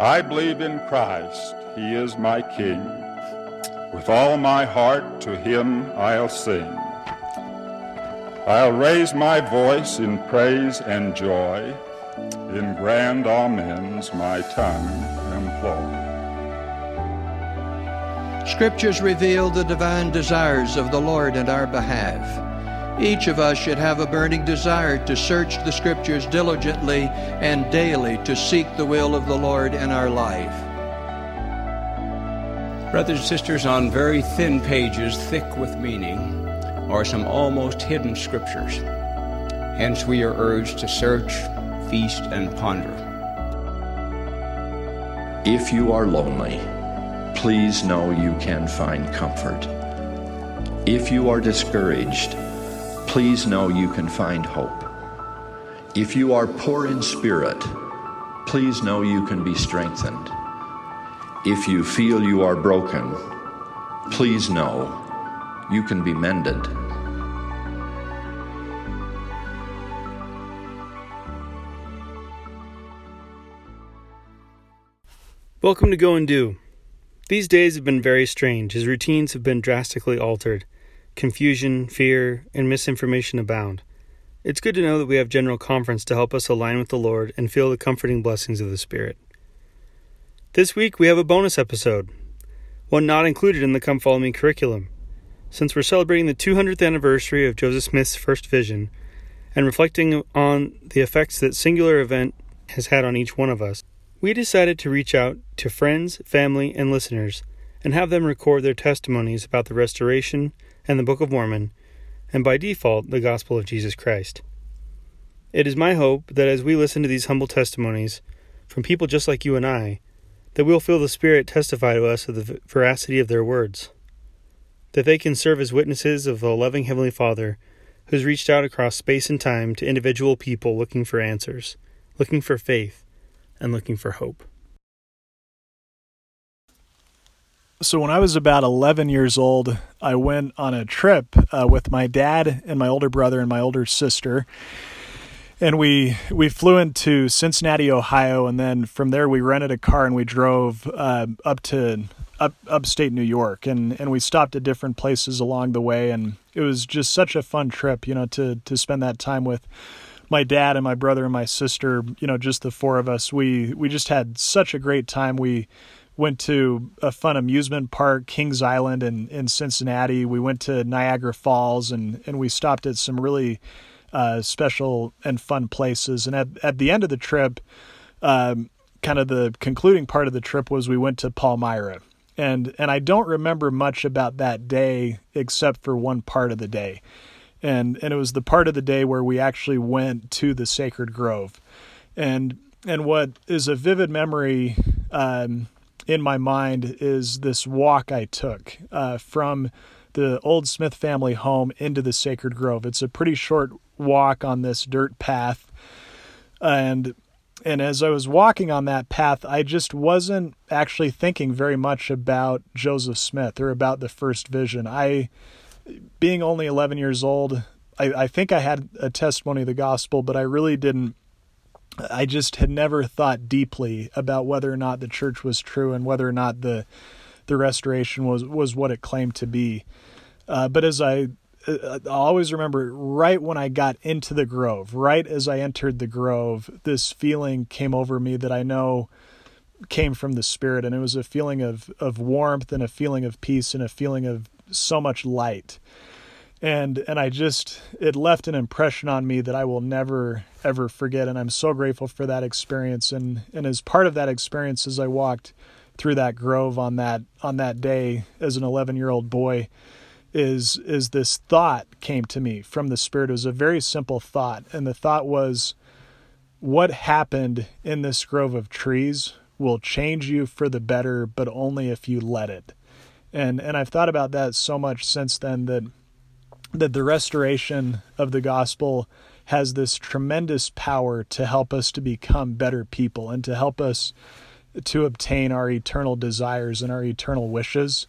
I believe in Christ, He is my King. With all my heart to Him I'll sing. I'll raise my voice in praise and joy, in grand amens my tongue employ. Scriptures reveal the divine desires of the Lord in our behalf. Each of us should have a burning desire to search the Scriptures diligently and daily to seek the will of the Lord in our life. Brothers and sisters, on very thin pages, thick with meaning, are some almost hidden Scriptures. Hence, we are urged to search, feast, and ponder. If you are lonely, please know you can find comfort. If you are discouraged, please know you can find hope. If you are poor in spirit, please know you can be strengthened. If you feel you are broken, please know you can be mended. Welcome to Go and Do. These days have been very strange. His routines have been drastically altered. Confusion, fear, and misinformation abound. It's good to know that we have General Conference to help us align with the Lord and feel the comforting blessings of the Spirit. This week we have a bonus episode, one not included in the Come Follow Me curriculum. Since we're celebrating the 200th anniversary of Joseph Smith's first vision and reflecting on the effects that singular event has had on each one of us, we decided to reach out to friends, family, and listeners and have them record their testimonies about the restoration and the Book of Mormon, and by default, the Gospel of Jesus Christ. It is my hope that as we listen to these humble testimonies from people just like you and I, that we'll feel the Spirit testify to us of the veracity of their words, that they can serve as witnesses of the loving Heavenly Father who's reached out across space and time to individual people looking for answers, looking for faith, and looking for hope. So, when I was about 11 years old, I went on a trip uh, with my dad and my older brother and my older sister. And we we flew into Cincinnati, Ohio, and then from there we rented a car and we drove uh, up to up upstate New York, and and we stopped at different places along the way, and it was just such a fun trip, you know, to to spend that time with my dad and my brother and my sister, you know, just the four of us. We we just had such a great time. We went to a fun amusement park, Kings Island in, in Cincinnati. We went to Niagara Falls and, and we stopped at some really uh, special and fun places. And at, at the end of the trip, um, kind of the concluding part of the trip was we went to Palmyra. And, and I don't remember much about that day except for one part of the day. And, and it was the part of the day where we actually went to the sacred grove. And, and what is a vivid memory um, in my mind is this walk I took uh, from the old Smith family home into the Sacred Grove. It's a pretty short walk on this dirt path, and and as I was walking on that path, I just wasn't actually thinking very much about Joseph Smith or about the first vision. I, being only 11 years old, I, I think I had a testimony of the gospel, but I really didn't I just had never thought deeply about whether or not the church was true and whether or not the the restoration was was what it claimed to be. Uh, but as I uh, I always remember right when I got into the grove, right as I entered the grove, this feeling came over me that I know came from the spirit and it was a feeling of of warmth and a feeling of peace and a feeling of so much light and and I just it left an impression on me that I will never ever forget. And I'm so grateful for that experience. And and as part of that experience as I walked through that grove on that on that day as an 11-year-old boy is is this thought came to me from the spirit. It was a very simple thought. And the thought was what happened in this grove of trees will change you for the better but only if you let it. And and I've thought about that so much since then that that the restoration of the gospel has this tremendous power to help us to become better people and to help us to obtain our eternal desires and our eternal wishes.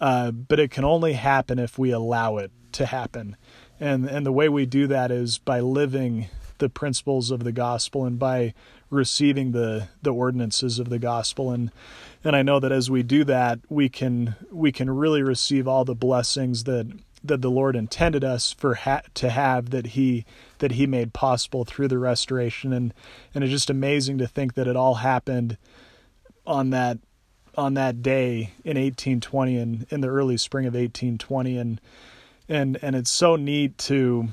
Uh, but it can only happen if we allow it to happen. And, and the way we do that is by living the principles of the gospel and by receiving the the ordinances of the gospel and and I know that as we do that we can we can really receive all the blessings that that the Lord intended us for ha- to have that he that he made possible through the restoration and and it's just amazing to think that it all happened on that on that day in 1820 and in the early spring of 1820 and and and it's so neat to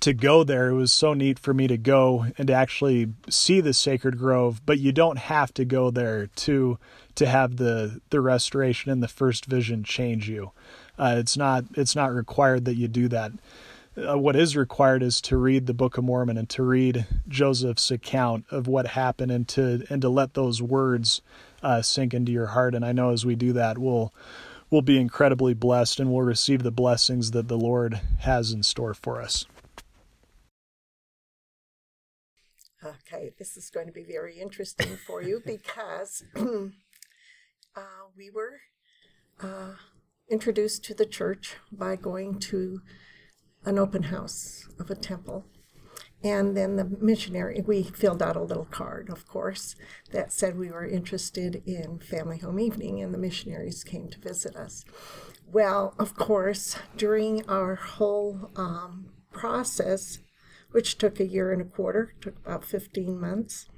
to go there. It was so neat for me to go and to actually see the sacred grove, but you don't have to go there to to have the the restoration and the first vision change you. Uh, it's not it's not required that you do that. Uh, what is required is to read the Book of Mormon and to read Joseph's account of what happened and to and to let those words uh, sink into your heart. And I know as we do that, we'll we'll be incredibly blessed and we'll receive the blessings that the Lord has in store for us. Okay, this is going to be very interesting for you because uh, we were uh, introduced to the church by going to an open house of a temple. And then the missionary, we filled out a little card, of course, that said we were interested in family home evening, and the missionaries came to visit us. Well, of course, during our whole um, process, which took a year and a quarter, took about 15 months.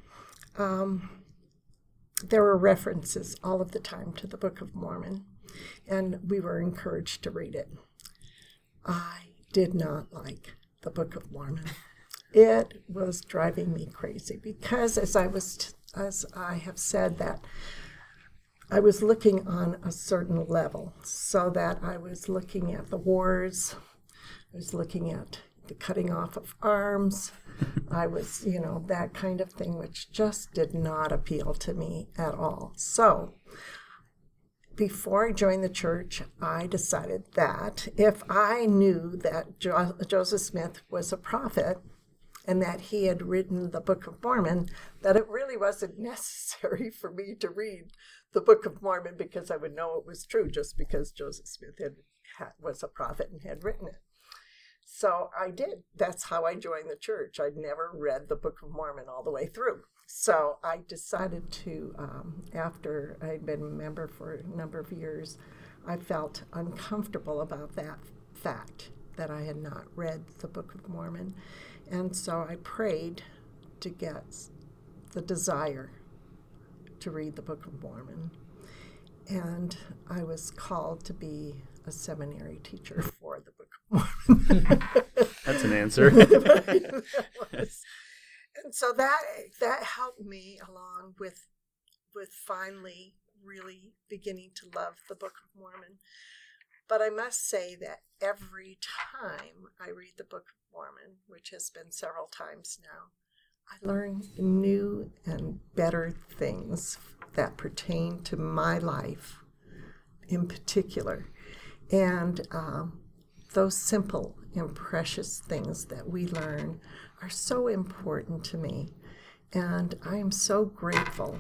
Um, there were references all of the time to the Book of Mormon, and we were encouraged to read it. I did not like the Book of Mormon. It was driving me crazy because, as I was, as I have said, that I was looking on a certain level, so that I was looking at the wars, I was looking at the cutting off of arms. I was, you know, that kind of thing, which just did not appeal to me at all. So, before I joined the church, I decided that if I knew that jo- Joseph Smith was a prophet and that he had written the Book of Mormon, that it really wasn't necessary for me to read the Book of Mormon because I would know it was true just because Joseph Smith had, had was a prophet and had written it. So I did. That's how I joined the church. I'd never read the Book of Mormon all the way through. So I decided to, um, after I'd been a member for a number of years, I felt uncomfortable about that fact that I had not read the Book of Mormon. And so I prayed to get the desire to read the Book of Mormon. And I was called to be a seminary teacher for the Book of Mormon. That's an answer. and so that that helped me along with with finally really beginning to love the Book of Mormon. But I must say that every time I read the Book of Mormon, which has been several times now, I learn new and better things that pertain to my life in particular. And um, those simple and precious things that we learn are so important to me. And I am so grateful,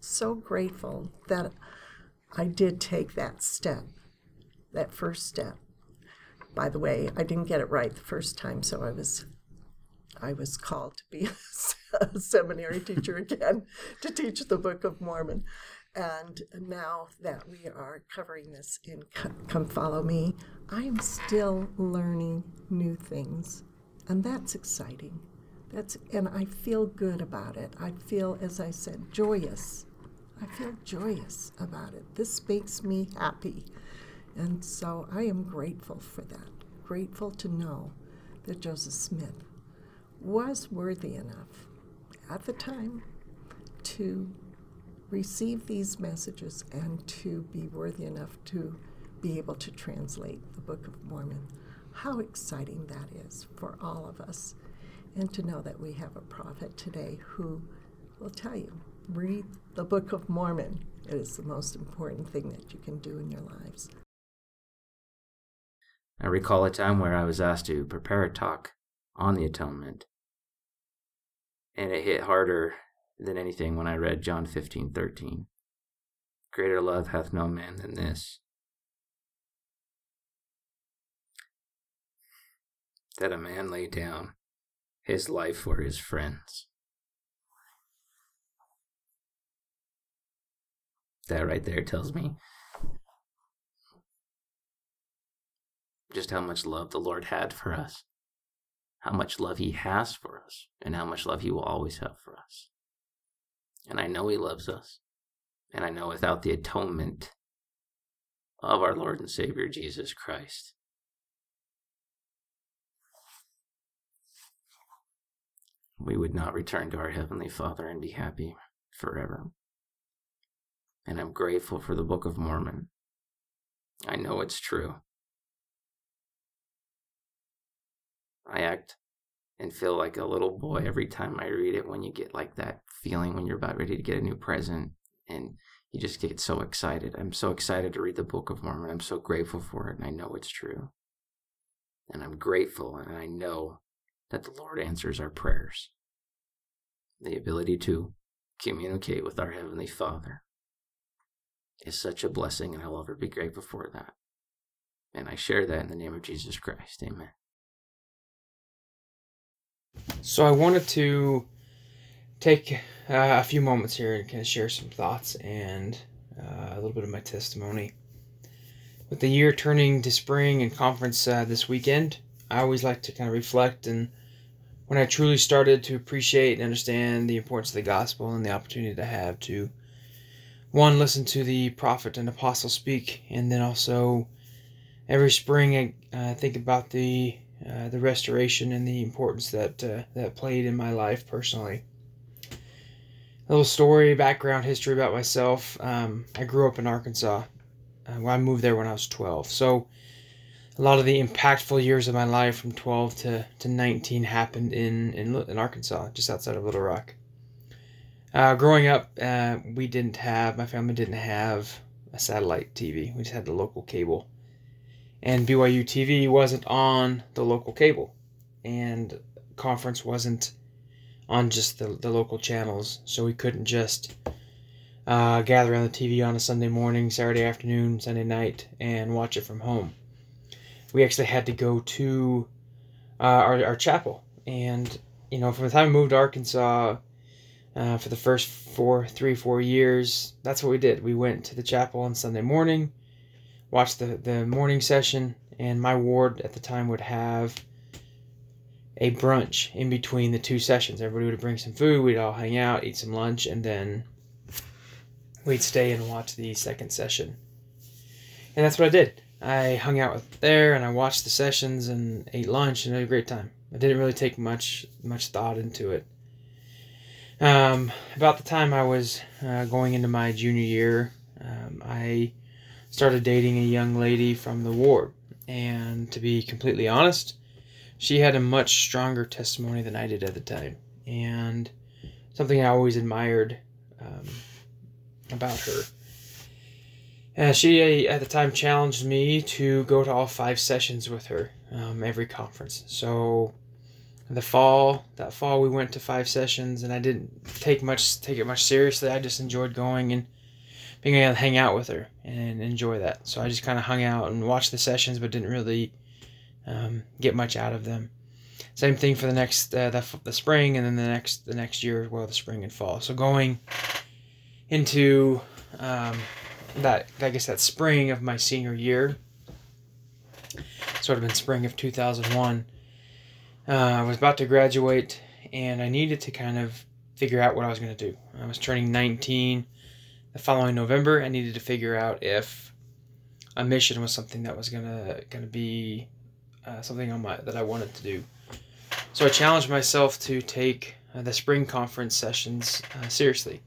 so grateful that I did take that step, that first step. By the way, I didn't get it right the first time, so I was I was called to be a seminary teacher again to teach the Book of Mormon. And now that we are covering this in Come Follow Me, I am still learning new things. And that's exciting. That's and I feel good about it. I feel, as I said, joyous. I feel joyous about it. This makes me happy. And so I am grateful for that. Grateful to know that Joseph Smith was worthy enough at the time to receive these messages and to be worthy enough to be able to translate the Book of Mormon. How exciting that is for all of us. And to know that we have a prophet today who will tell you read the Book of Mormon. It is the most important thing that you can do in your lives. I recall a time where I was asked to prepare a talk on the atonement. And it hit harder than anything when I read John 15 13. Greater love hath no man than this, that a man lay down his life for his friends. That right there tells me just how much love the Lord had for us, how much love He has for us, and how much love He will always have for us. And I know He loves us, and I know without the atonement of our Lord and Savior Jesus Christ, we would not return to our Heavenly Father and be happy forever. And I'm grateful for the Book of Mormon. I know it's true. I act and feel like a little boy every time I read it when you get like that feeling when you're about ready to get a new present and you just get so excited. I'm so excited to read the Book of Mormon. I'm so grateful for it and I know it's true. And I'm grateful and I know that the Lord answers our prayers. The ability to communicate with our Heavenly Father is such a blessing, and I'll ever be grateful for that. And I share that in the name of Jesus Christ. Amen. So I wanted to take uh, a few moments here and kind of share some thoughts and uh, a little bit of my testimony. With the year turning to spring and conference uh, this weekend, I always like to kind of reflect and when I truly started to appreciate and understand the importance of the gospel and the opportunity to have to one listen to the prophet and apostle speak, and then also every spring I uh, think about the uh, the restoration and the importance that uh, that played in my life personally. A little story, background history about myself. Um, I grew up in Arkansas. Uh, I moved there when I was 12. So a lot of the impactful years of my life from 12 to, to 19 happened in, in, in Arkansas, just outside of Little Rock. Uh, growing up, uh, we didn't have, my family didn't have a satellite TV. We just had the local cable. And BYU TV wasn't on the local cable. And conference wasn't on just the, the local channels. So we couldn't just uh, gather around the TV on a Sunday morning, Saturday afternoon, Sunday night, and watch it from home we actually had to go to uh, our, our chapel. And, you know, from the time I moved to Arkansas uh, for the first four, three, four years, that's what we did. We went to the chapel on Sunday morning, watched the, the morning session, and my ward at the time would have a brunch in between the two sessions. Everybody would bring some food, we'd all hang out, eat some lunch, and then we'd stay and watch the second session. And that's what I did. I hung out with there and I watched the sessions and ate lunch and had a great time. I didn't really take much much thought into it. Um, about the time I was uh, going into my junior year, um, I started dating a young lady from the ward, and to be completely honest, she had a much stronger testimony than I did at the time, and something I always admired um, about her. Uh, she at the time challenged me to go to all five sessions with her um, every conference. So the fall that fall we went to five sessions and I didn't take much take it much seriously. I just enjoyed going and being able to hang out with her and enjoy that. So I just kind of hung out and watched the sessions, but didn't really um, get much out of them. Same thing for the next uh, the, the spring and then the next the next year as well, the spring and fall. So going into um, that I guess that spring of my senior year, sort of in spring of 2001. Uh, I was about to graduate, and I needed to kind of figure out what I was going to do. I was turning 19 the following November. I needed to figure out if a mission was something that was gonna gonna be uh, something on my that I wanted to do. So I challenged myself to take uh, the spring conference sessions uh, seriously.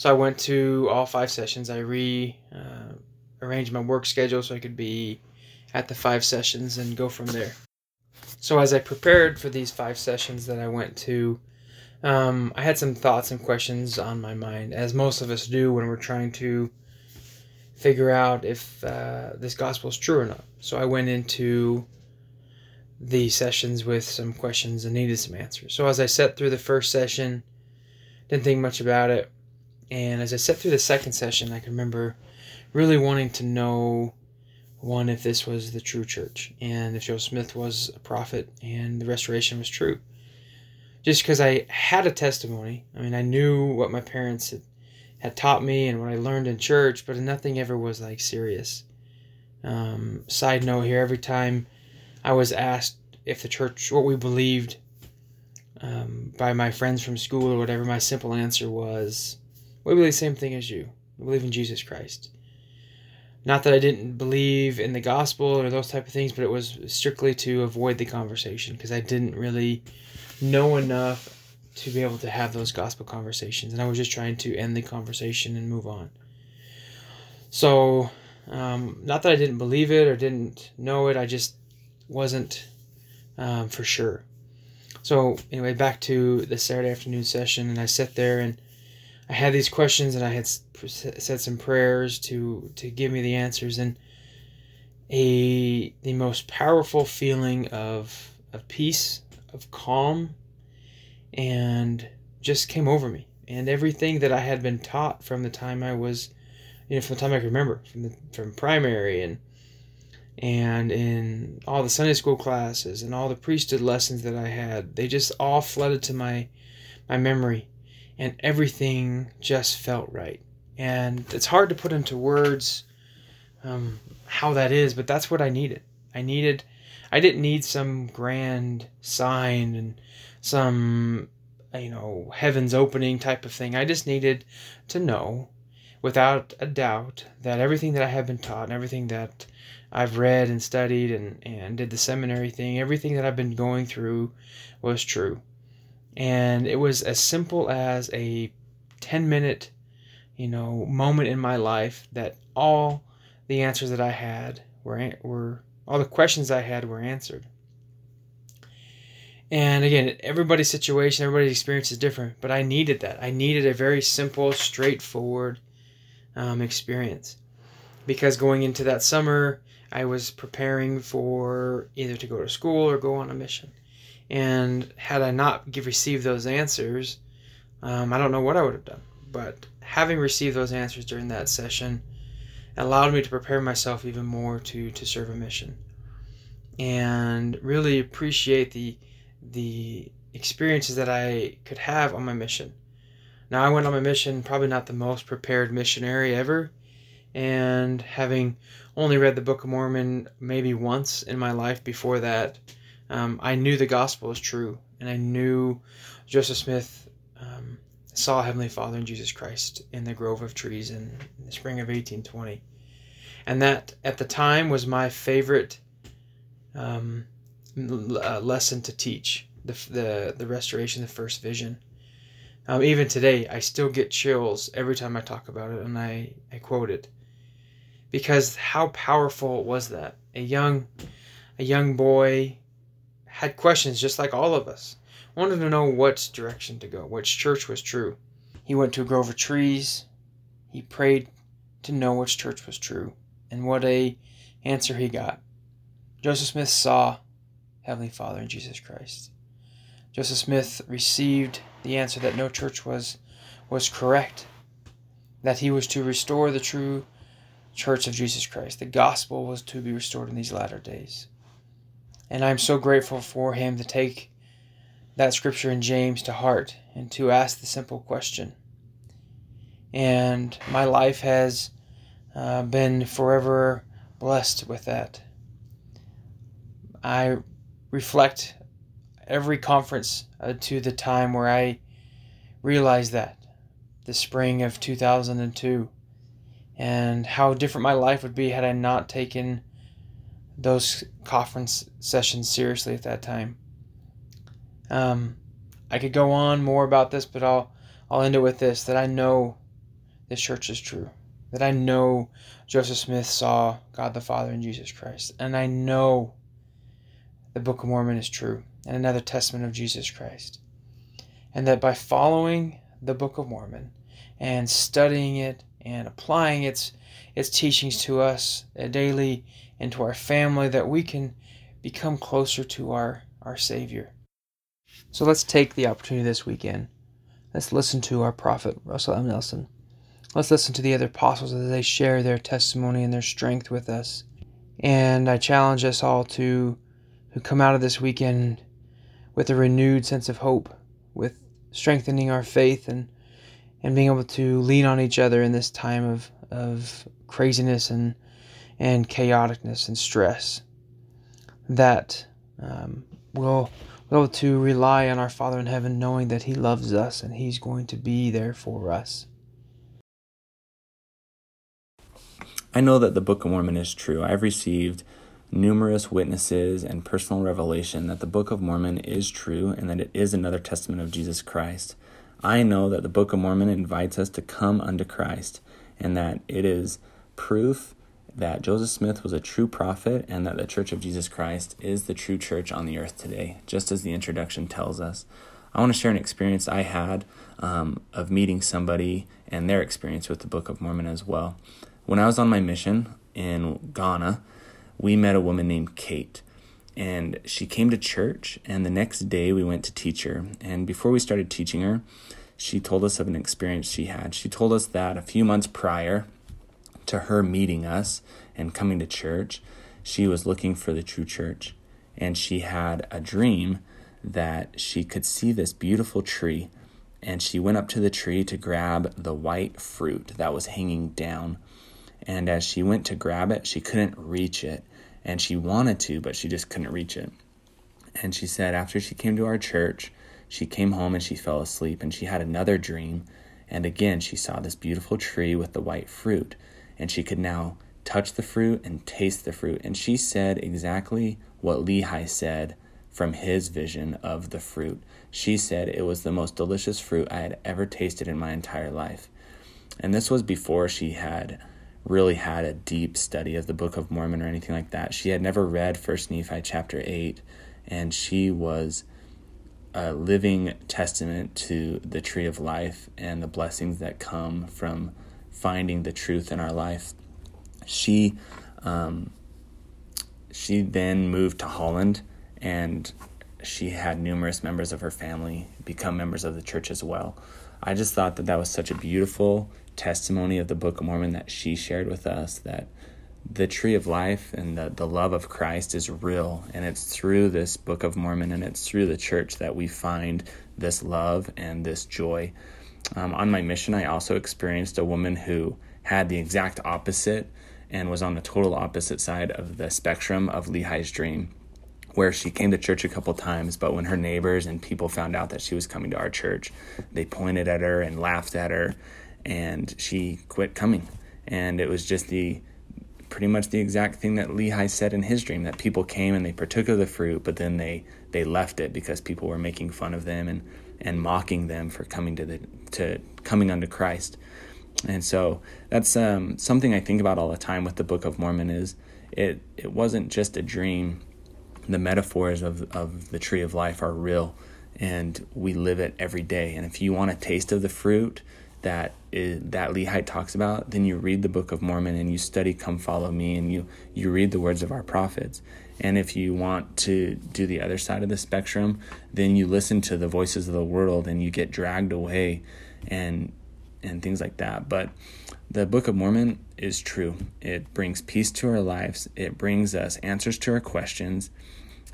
So I went to all five sessions. I re uh, arranged my work schedule so I could be at the five sessions and go from there. So as I prepared for these five sessions that I went to, um, I had some thoughts and questions on my mind, as most of us do when we're trying to figure out if uh, this gospel is true or not. So I went into the sessions with some questions and needed some answers. So as I sat through the first session, didn't think much about it. And as I sat through the second session, I can remember really wanting to know one, if this was the true church, and if Joseph Smith was a prophet and the restoration was true. just because I had a testimony. I mean, I knew what my parents had, had taught me and what I learned in church, but nothing ever was like serious. Um, side note here: every time I was asked if the church, what we believed, um, by my friends from school or whatever, my simple answer was, "We believe the same thing as you. We believe in Jesus Christ." Not that I didn't believe in the gospel or those type of things, but it was strictly to avoid the conversation because I didn't really know enough to be able to have those gospel conversations, and I was just trying to end the conversation and move on. So, um, not that I didn't believe it or didn't know it, I just wasn't um, for sure. So, anyway, back to the Saturday afternoon session, and I sat there and I had these questions, and I had said some prayers to to give me the answers, and a the most powerful feeling of of peace of calm and just came over me. And everything that I had been taught from the time I was, you know, from the time I can remember, from the, from primary and and in all the Sunday school classes and all the priesthood lessons that I had, they just all flooded to my my memory, and everything just felt right. And it's hard to put into words um, how that is, but that's what I needed. I needed I didn't need some grand sign and some you know heavens opening type of thing. I just needed to know without a doubt that everything that I have been taught and everything that I've read and studied and, and did the seminary thing, everything that I've been going through was true. And it was as simple as a 10 minute, you know, moment in my life that all the answers that I had were, were all the questions I had were answered. And again, everybody's situation, everybody's experience is different, but I needed that. I needed a very simple, straightforward um, experience. Because going into that summer, I was preparing for either to go to school or go on a mission. And had I not received those answers, um, I don't know what I would have done. But having received those answers during that session, allowed me to prepare myself even more to to serve a mission and really appreciate the the experiences that I could have on my mission. Now I went on my mission probably not the most prepared missionary ever and having only read the Book of Mormon maybe once in my life before that um, I knew the gospel was true and I knew Joseph Smith um, saw Heavenly Father and Jesus Christ in the grove of trees in, in the spring of 1820 and that at the time was my favorite um, uh, lesson to teach the, the the restoration, the first vision. Um, even today, I still get chills every time I talk about it and I, I quote it because how powerful was that? A young a young boy had questions just like all of us. Wanted to know what direction to go, which church was true. He went to a grove of trees. He prayed to know which church was true. And what a answer he got. Joseph Smith saw Heavenly Father in Jesus Christ. Joseph Smith received the answer that no church was was correct, that he was to restore the true church of Jesus Christ. The gospel was to be restored in these latter days. And I'm so grateful for him to take that scripture in James to heart and to ask the simple question. And my life has uh, been forever blessed with that. I reflect every conference uh, to the time where I realized that the spring of 2002 and how different my life would be had I not taken those conference sessions seriously at that time. Um, I could go on more about this, but I'll I'll end it with this: that I know this church is true that I know Joseph Smith saw God the Father in Jesus Christ. And I know the Book of Mormon is true and another testament of Jesus Christ. And that by following the Book of Mormon and studying it and applying its its teachings to us daily and to our family that we can become closer to our, our Savior. So let's take the opportunity this weekend. Let's listen to our prophet, Russell M. Nelson. Let's listen to the other apostles as they share their testimony and their strength with us. And I challenge us all to, to come out of this weekend with a renewed sense of hope with strengthening our faith and and being able to lean on each other in this time of of craziness and and chaoticness and stress. That um, we'll be able to rely on our Father in heaven, knowing that He loves us and He's going to be there for us. I know that the Book of Mormon is true. I've received numerous witnesses and personal revelation that the Book of Mormon is true and that it is another testament of Jesus Christ. I know that the Book of Mormon invites us to come unto Christ and that it is proof that Joseph Smith was a true prophet and that the Church of Jesus Christ is the true church on the earth today, just as the introduction tells us. I want to share an experience I had um, of meeting somebody and their experience with the Book of Mormon as well. When I was on my mission in Ghana, we met a woman named Kate. And she came to church, and the next day we went to teach her. And before we started teaching her, she told us of an experience she had. She told us that a few months prior to her meeting us and coming to church, she was looking for the true church. And she had a dream that she could see this beautiful tree. And she went up to the tree to grab the white fruit that was hanging down and as she went to grab it, she couldn't reach it. And she wanted to, but she just couldn't reach it. And she said, after she came to our church, she came home and she fell asleep. And she had another dream. And again, she saw this beautiful tree with the white fruit. And she could now touch the fruit and taste the fruit. And she said exactly what Lehi said from his vision of the fruit. She said it was the most delicious fruit I had ever tasted in my entire life. And this was before she had really had a deep study of the Book of Mormon or anything like that. She had never read First Nephi chapter eight, and she was a living testament to the tree of life and the blessings that come from finding the truth in our life. She um, she then moved to Holland and she had numerous members of her family become members of the church as well. I just thought that that was such a beautiful testimony of the Book of Mormon that she shared with us that the tree of life and the, the love of Christ is real. And it's through this Book of Mormon and it's through the church that we find this love and this joy. Um, on my mission, I also experienced a woman who had the exact opposite and was on the total opposite side of the spectrum of Lehi's dream where she came to church a couple times, but when her neighbors and people found out that she was coming to our church, they pointed at her and laughed at her and she quit coming. And it was just the pretty much the exact thing that Lehi said in his dream that people came and they partook of the fruit, but then they they left it because people were making fun of them and and mocking them for coming to the to coming unto Christ. And so that's um, something I think about all the time with the Book of Mormon is it it wasn't just a dream. The metaphors of of the tree of life are real, and we live it every day. And if you want a taste of the fruit, that is, that Lehi talks about, then you read the Book of Mormon and you study "Come Follow Me" and you you read the words of our prophets. And if you want to do the other side of the spectrum, then you listen to the voices of the world and you get dragged away, and and things like that. But the Book of Mormon is true. It brings peace to our lives. It brings us answers to our questions.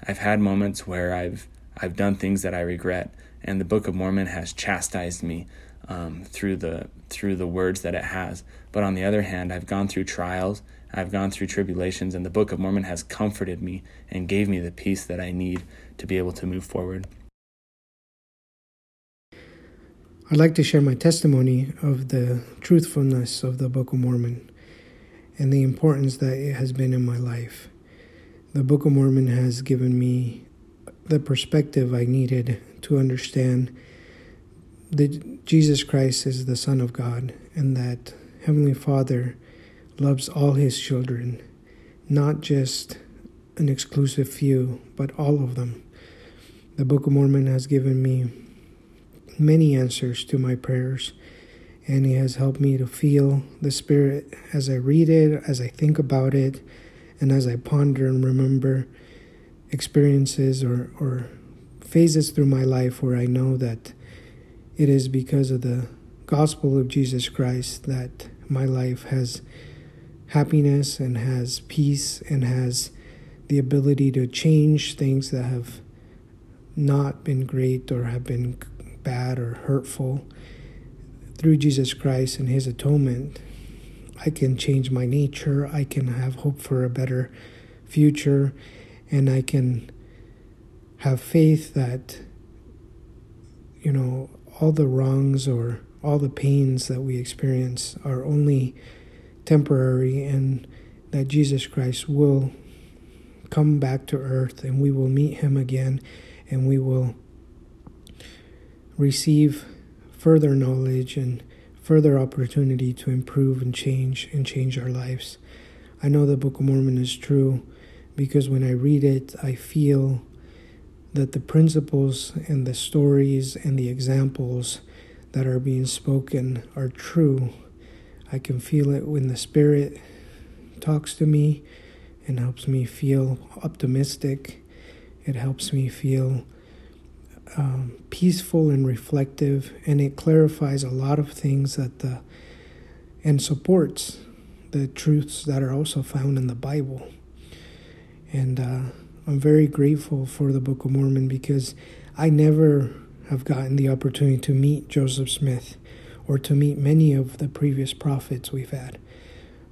I've had moments where I've I've done things that I regret, and the Book of Mormon has chastised me um, through the through the words that it has. But on the other hand, I've gone through trials, I've gone through tribulations, and the Book of Mormon has comforted me and gave me the peace that I need to be able to move forward. I'd like to share my testimony of the truthfulness of the Book of Mormon and the importance that it has been in my life. The Book of Mormon has given me the perspective I needed to understand that Jesus Christ is the Son of God and that Heavenly Father loves all His children, not just an exclusive few, but all of them. The Book of Mormon has given me many answers to my prayers, and it has helped me to feel the Spirit as I read it, as I think about it, and as I ponder and remember experiences or, or phases through my life where I know that it is because of the gospel of Jesus Christ that my life has happiness and has peace and has the ability to change things that have not been great or have been bad or hurtful. Through Jesus Christ and His atonement, I can change my nature. I can have hope for a better future. And I can have faith that, you know, all the wrongs or all the pains that we experience are only temporary and that Jesus Christ will come back to earth and we will meet him again and we will receive further knowledge and further opportunity to improve and change and change our lives. I know the Book of Mormon is true because when I read it, I feel that the principles and the stories and the examples that are being spoken are true. I can feel it when the Spirit talks to me and helps me feel optimistic. It helps me feel um, peaceful and reflective, and it clarifies a lot of things that the and supports the truths that are also found in the Bible. And uh, I'm very grateful for the Book of Mormon because I never have gotten the opportunity to meet Joseph Smith or to meet many of the previous prophets we've had.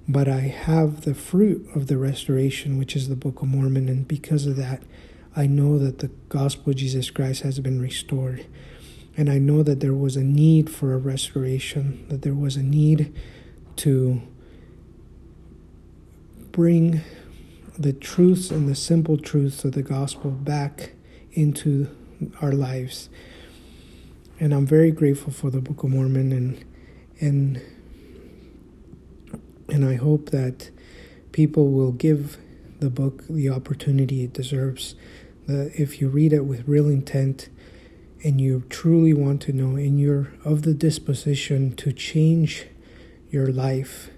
But I have the fruit of the restoration, which is the Book of Mormon, and because of that, I know that the gospel of Jesus Christ has been restored. And I know that there was a need for a restoration, that there was a need to bring the truths and the simple truths of the gospel back into our lives. And I'm very grateful for the Book of Mormon and and and I hope that people will give the book the opportunity it deserves. That if you read it with real intent and you truly want to know and you're of the disposition to change your life,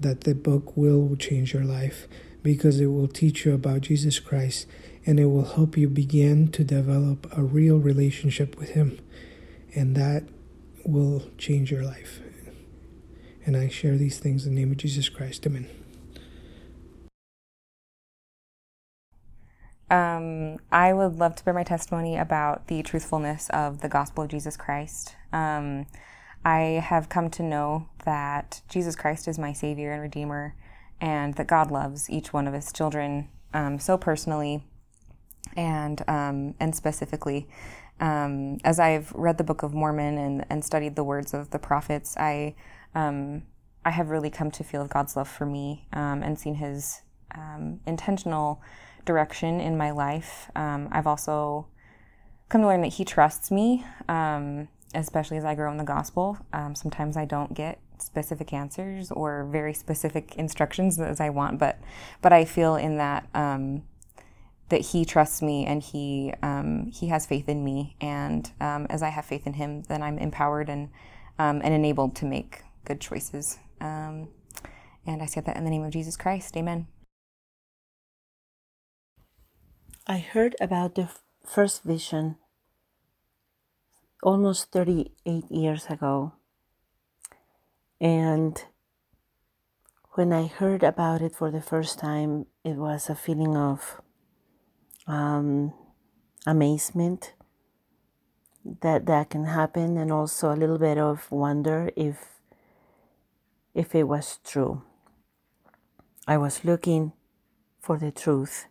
that the book will change your life because it will teach you about Jesus Christ and it will help you begin to develop a real relationship with Him. And that will change your life. And I share these things in the name of Jesus Christ. Amen. Um, I would love to bear my testimony about the truthfulness of the gospel of Jesus Christ. Um, I have come to know that Jesus Christ is my Savior and Redeemer, and that God loves each one of His children um, so personally and um, and specifically. Um, as I've read the Book of Mormon and, and studied the words of the prophets, I um, I have really come to feel God's love for me um, and seen His um, intentional direction in my life. Um, I've also come to learn that He trusts me, um, especially as I grow in the gospel. Sometimes I don't get specific answers or very specific instructions as I want, but but I feel in that that He trusts me and He um, He has faith in me, and um, as I have faith in Him, then I'm empowered and um, and enabled to make good choices. Um, and I say that in the name of Jesus Christ. Amen. I heard about the first vision almost 38 years ago. And when I heard about it for the first time, it was a feeling of um, amazement that that can happen, and also a little bit of wonder if if it was true. I was looking for the truth,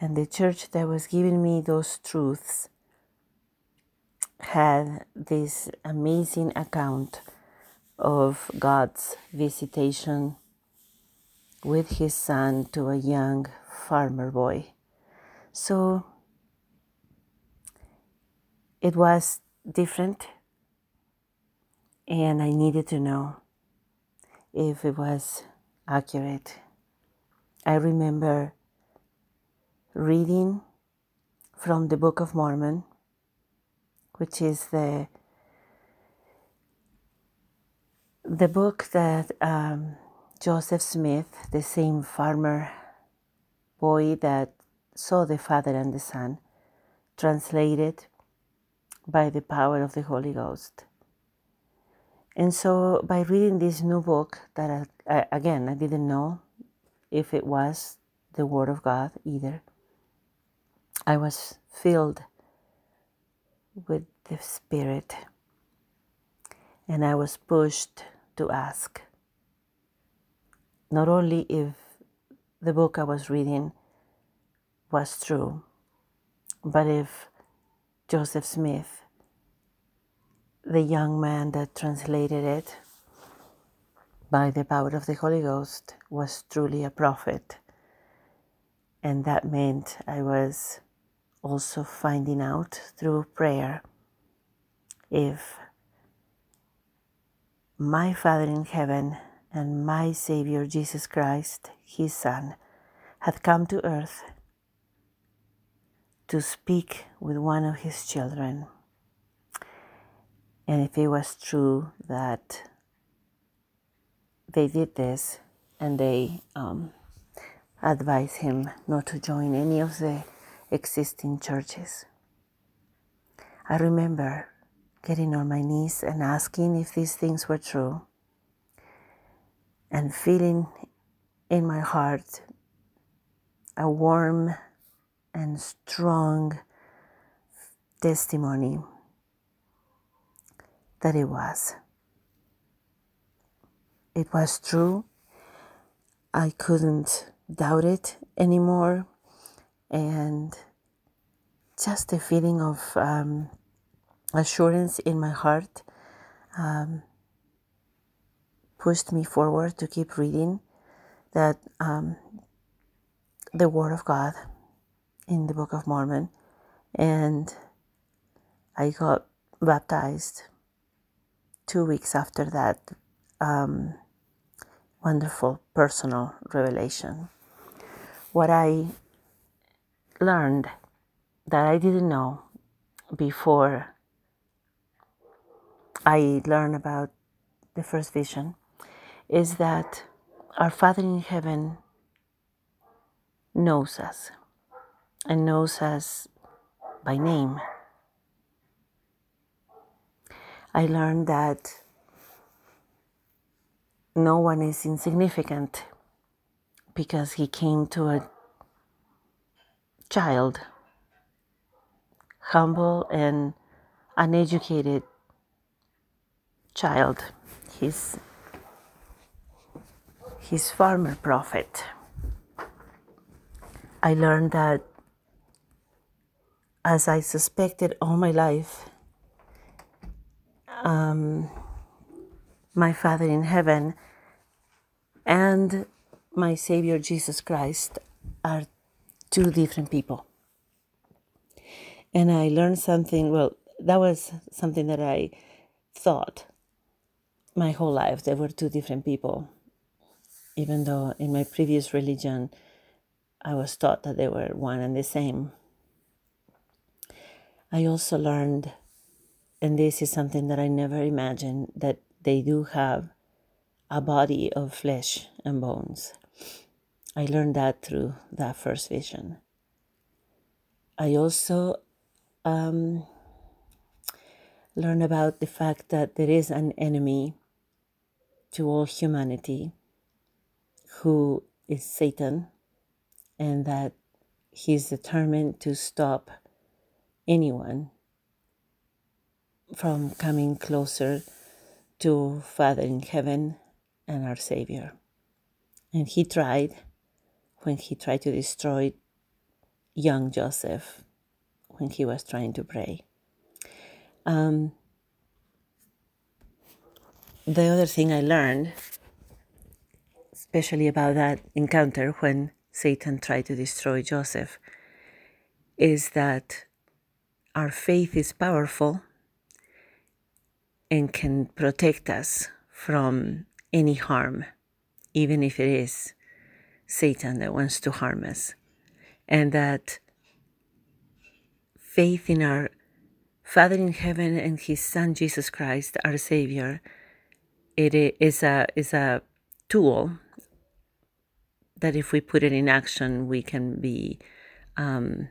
and the church that was giving me those truths had this amazing account of God's visitation with his son to a young farmer boy. So it was different, and I needed to know if it was accurate. I remember reading from the Book of Mormon, which is the the book that um, Joseph Smith, the same farmer boy that saw the Father and the Son, translated by the power of the Holy Ghost. And so, by reading this new book, that uh, I, again I didn't know if it was the Word of God either, I was filled with the Spirit, and I was pushed to ask not only if the book I was reading was true, but if Joseph Smith, the young man that translated it by the power of the Holy Ghost, was truly a prophet. And that meant I was also finding out through prayer if my Father in heaven and my Savior Jesus Christ, his Son, had come to earth to speak with one of his children. And if it was true that they did this and they um, advised him not to join any of the existing churches. I remember getting on my knees and asking if these things were true and feeling in my heart a warm and strong testimony that it was. It was true. I couldn't doubt it anymore. And just a feeling of um, assurance in my heart um, pushed me forward to keep reading that um, the Word of God in the Book of Mormon, and I got baptized two weeks after that um, wonderful personal revelation. What I learned that I didn't know before I learned about the first vision is that our Father in heaven knows us and knows us by name. I learned that no one is insignificant because he came to a child, humble and uneducated child. He's his farmer prophet. I learned that as I suspected all my life, um, my Father in heaven and my Savior Jesus Christ are two different people. And I learned something, well, that was something that I thought my whole life. They were two different people, even though in my previous religion I was taught that they were one and the same. I also learned, and this is something that I never imagined, that they do have a body of flesh and bones. I learned that through that first vision. I also um, learned about the fact that there is an enemy to all humanity who is Satan, and that he's determined to stop anyone from coming closer to Father in heaven and our Savior. And he tried when he tried to destroy young Joseph when he was trying to pray. Um, the other thing I learned, especially about that encounter when Satan tried to destroy Joseph, is that our faith is powerful and can protect us from any harm, even if it is Satan that wants to harm us. And that faith in our Father in heaven and his Son Jesus Christ, our Savior, it is a, is a tool that if we put it in action, we can be um,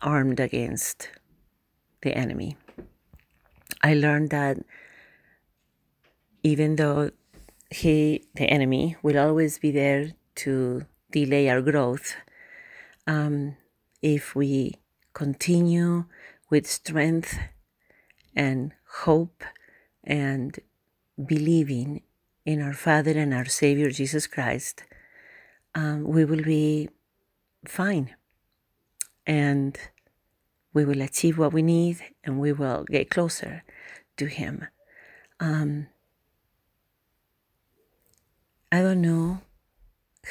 armed against the enemy. I learned that even though he, the enemy, will always be there to delay our growth, um, if we continue with strength and hope and believing in our Father and our Savior Jesus Christ, um, we will be fine. And we will achieve what we need and we will get closer to Him. Um, I don't know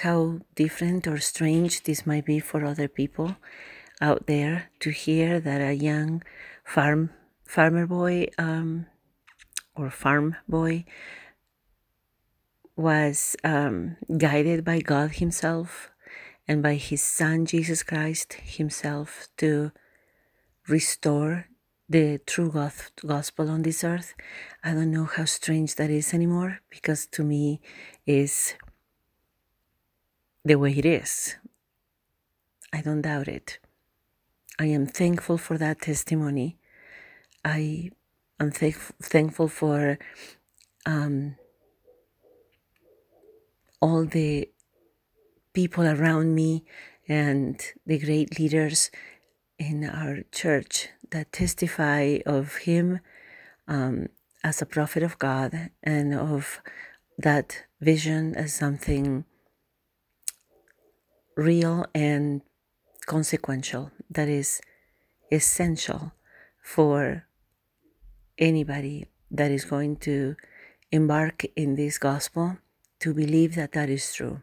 how different or strange this might be for other people out there to hear that a young farm farmer boy um, or farm boy was um, guided by God Himself and by His Son Jesus Christ Himself to restore the true gospel on this earth. I don't know how strange that is anymore because to me is the way it is. I don't doubt it. I am thankful for that testimony. I am th- thankful for um, all the people around me and the great leaders in our church that testify of him um, as a prophet of God and of that vision as something real and consequential that is essential for anybody that is going to embark in this gospel to believe that that is true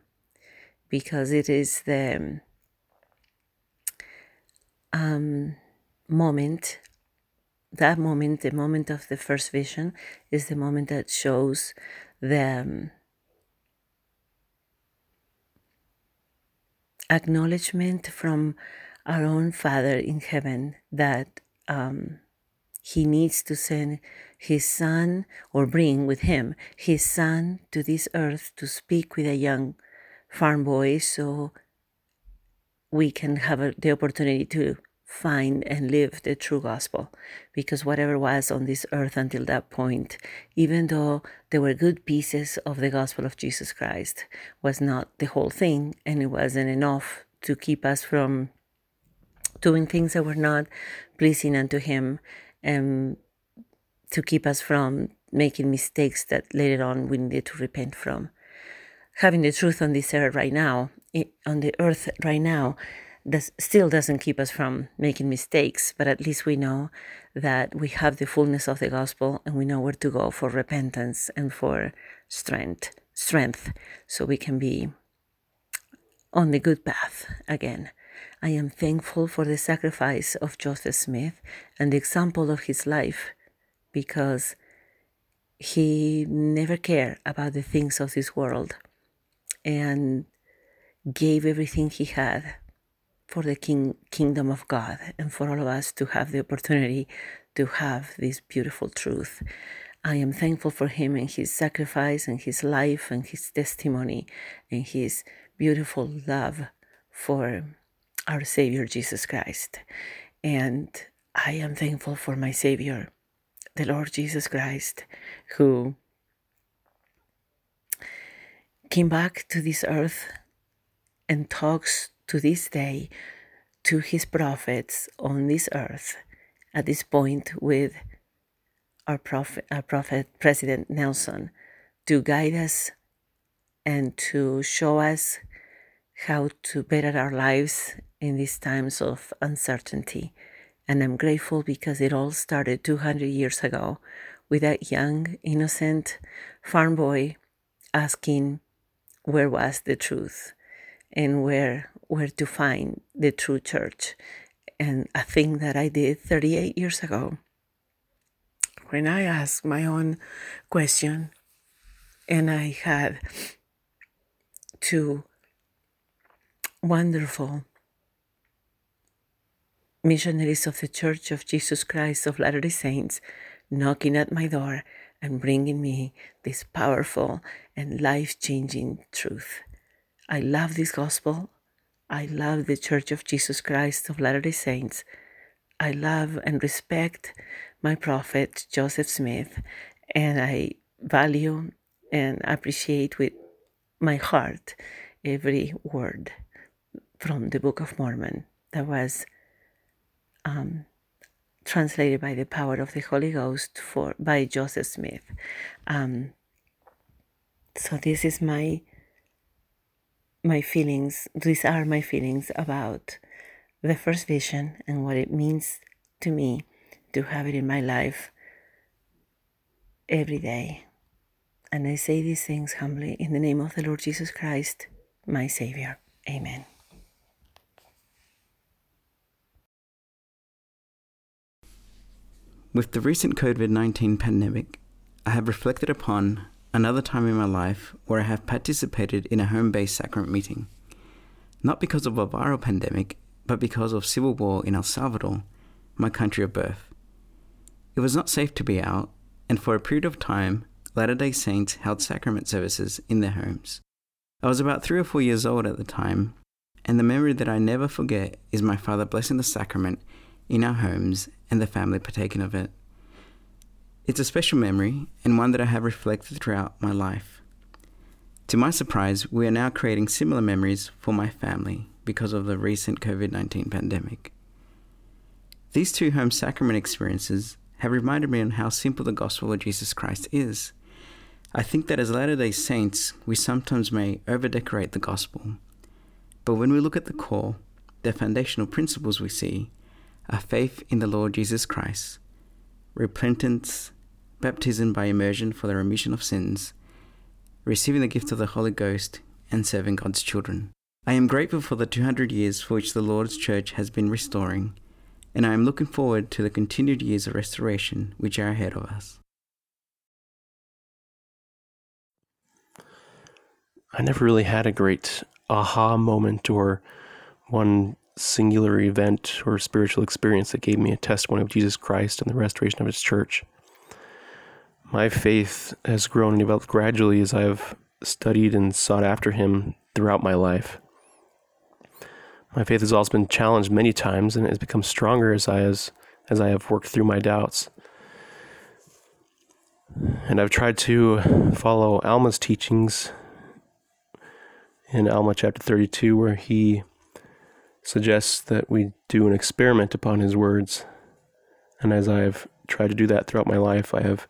because it is the um, moment that moment the moment of the first vision is the moment that shows the um, acknowledgement from our own Father in heaven that um, He needs to send His Son or bring with Him His Son to this earth to speak with a young farm boy. So we can have a, the opportunity to find and live the true gospel. Because whatever was on this earth until that point, even though there were good pieces of the gospel of Jesus Christ, was not the whole thing, and it wasn't enough to keep us from doing things that were not pleasing unto Him, and to keep us from making mistakes that later on we needed to repent from. Having the truth on this earth right now, on the earth right now, this still doesn't keep us from making mistakes, but at least we know that we have the fullness of the gospel and we know where to go for repentance and for strength, strength, so we can be on the good path again. I am thankful for the sacrifice of Joseph Smith and the example of his life because he never cared about the things of this world and gave everything he had for the king, kingdom of God and for all of us to have the opportunity to have this beautiful truth. I am thankful for him and his sacrifice and his life and his testimony and his beautiful love for our Savior Jesus Christ. And I am thankful for my Savior, the Lord Jesus Christ, who came back to this earth and talks to this day to his prophets on this earth at this point with our prophet, our prophet President Nelson to guide us and to show us how to better our lives in these times of uncertainty. And I'm grateful because it all started 200 years ago with that young, innocent farm boy asking where was the truth and where where to find the true church. And a thing that I did 38 years ago when I asked my own question and I had two wonderful missionaries of the Church of Jesus Christ of Latter day Saints knocking at my door and bringing me this powerful and life changing truth. I love this gospel. I love the Church of Jesus Christ of Latter day Saints. I love and respect my prophet, Joseph Smith, and I value and appreciate with my heart every word from the Book of Mormon that was um, translated by the power of the Holy Ghost for by Joseph Smith. Um, so this is my my feelings. These are my feelings about the first vision and what it means to me to have it in my life every day. And I say these things humbly in the name of the Lord Jesus Christ, my Savior. Amen. With the recent COVID 19 pandemic, I have reflected upon another time in my life where I have participated in a home based sacrament meeting. Not because of a viral pandemic, but because of civil war in El Salvador, my country of birth. It was not safe to be out, and for a period of time, Latter day Saints held sacrament services in their homes. I was about three or four years old at the time, and the memory that I never forget is my father blessing the sacrament in our homes and the family partaking of it. It's a special memory and one that I have reflected throughout my life. To my surprise, we are now creating similar memories for my family because of the recent COVID 19 pandemic. These two home sacrament experiences have reminded me on how simple the gospel of Jesus Christ is. I think that as Latter day Saints, we sometimes may overdecorate the gospel. But when we look at the core, the foundational principles we see are faith in the Lord Jesus Christ, repentance, baptism by immersion for the remission of sins, receiving the gift of the Holy Ghost, and serving God's children. I am grateful for the 200 years for which the Lord's Church has been restoring, and I am looking forward to the continued years of restoration which are ahead of us. I never really had a great aha moment or one singular event or spiritual experience that gave me a testimony of Jesus Christ and the restoration of His church. My faith has grown and developed gradually as I have studied and sought after Him throughout my life. My faith has also been challenged many times and it has become stronger as I as, as I have worked through my doubts. And I've tried to follow Alma's teachings in Alma chapter 32, where he suggests that we do an experiment upon his words. And as I have tried to do that throughout my life, I have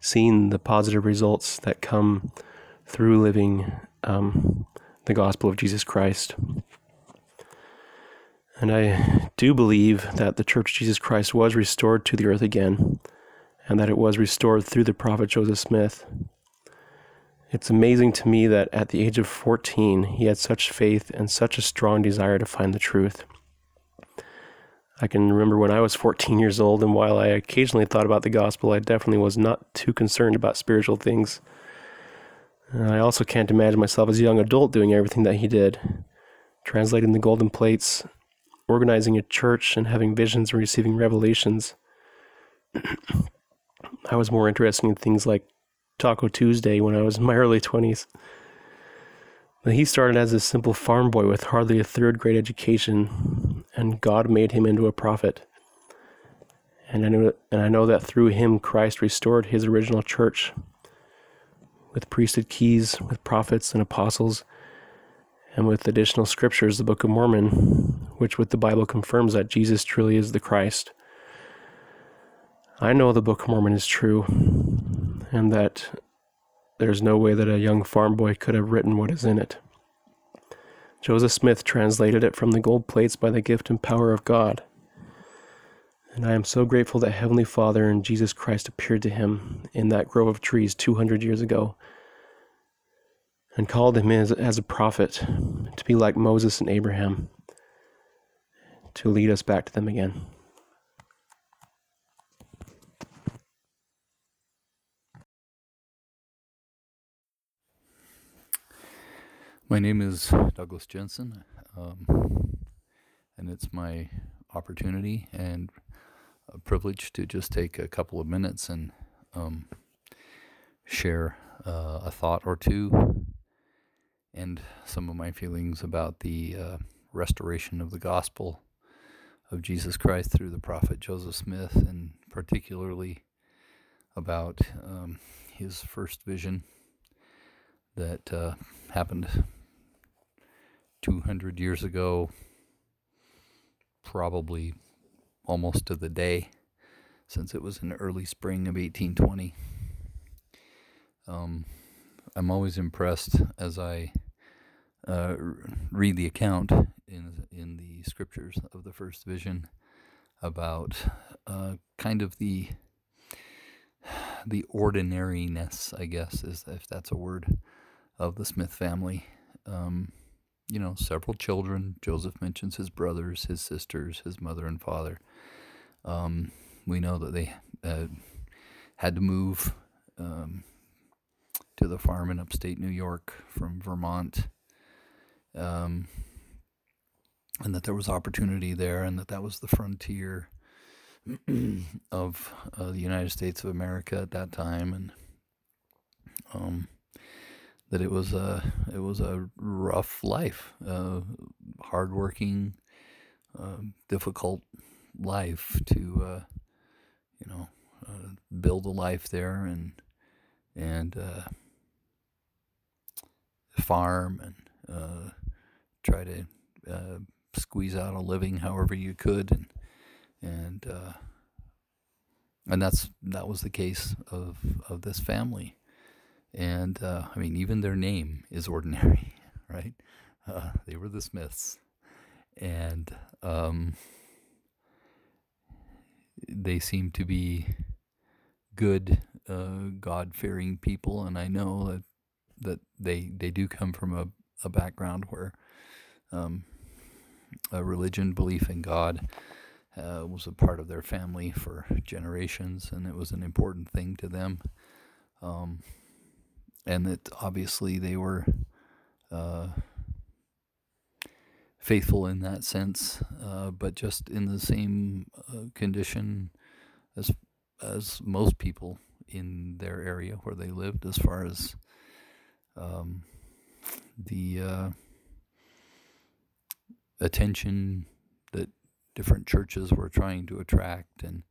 seen the positive results that come through living um, the gospel of Jesus Christ. And I do believe that the Church of Jesus Christ was restored to the earth again, and that it was restored through the prophet Joseph Smith. It's amazing to me that at the age of 14, he had such faith and such a strong desire to find the truth. I can remember when I was 14 years old, and while I occasionally thought about the gospel, I definitely was not too concerned about spiritual things. I also can't imagine myself as a young adult doing everything that he did translating the golden plates, organizing a church, and having visions and receiving revelations. I was more interested in things like Taco Tuesday when I was in my early 20s. But he started as a simple farm boy with hardly a third grade education, and God made him into a prophet. And I, know, and I know that through him, Christ restored his original church with priesthood keys, with prophets and apostles, and with additional scriptures, the Book of Mormon, which with the Bible confirms that Jesus truly is the Christ. I know the Book of Mormon is true, and that there's no way that a young farm boy could have written what is in it. Joseph Smith translated it from the gold plates by the gift and power of God. And I am so grateful that Heavenly Father and Jesus Christ appeared to him in that grove of trees 200 years ago and called him as, as a prophet to be like Moses and Abraham, to lead us back to them again. My name is Douglas Jensen, um, and it's my opportunity and a privilege to just take a couple of minutes and um, share uh, a thought or two and some of my feelings about the uh, restoration of the gospel of Jesus Christ through the prophet Joseph Smith, and particularly about um, his first vision that uh, happened 200 years ago, probably almost to the day. since it was in early spring of 1820. Um, I'm always impressed as I uh, read the account in in the scriptures of the first vision about uh, kind of the the ordinariness, I guess, is if that's a word, of the Smith family. Um, you know, several children. Joseph mentions his brothers, his sisters, his mother and father. Um, we know that they uh, had to move um, to the farm in upstate New York from Vermont, um, and that there was opportunity there, and that that was the frontier of uh, the United States of America at that time, and um, that it was a it was a rough life, uh, hardworking, uh, difficult life to uh, you know uh, build a life there and and uh, farm and uh, try to squeeze out a living however you could and and and that's that was the case of of this family and uh, I mean even their name is ordinary right? Uh, they were the Smiths. And um, they seem to be good uh, God-fearing people. And I know that that they they do come from a, a background where um, a religion belief in God uh, was a part of their family for generations, and it was an important thing to them. Um, and that obviously they were uh, faithful in that sense, uh, but just in the same uh, condition as as most people in their area where they lived, as far as um, the uh, attention that different churches were trying to attract and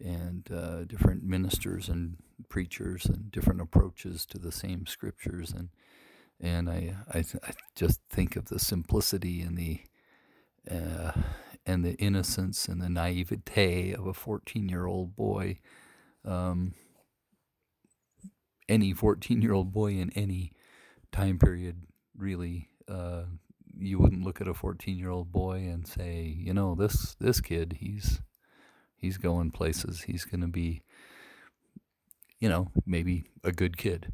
and uh, different ministers and preachers and different approaches to the same scriptures. And and I I, I just think of the simplicity and the uh, and the innocence and the naivete of a 14 year old boy um, any 14 year old boy in any time period really uh, you wouldn't look at a 14 year old boy and say, you know, this this kid, he's he's going places. He's going to be, you know, maybe a good kid.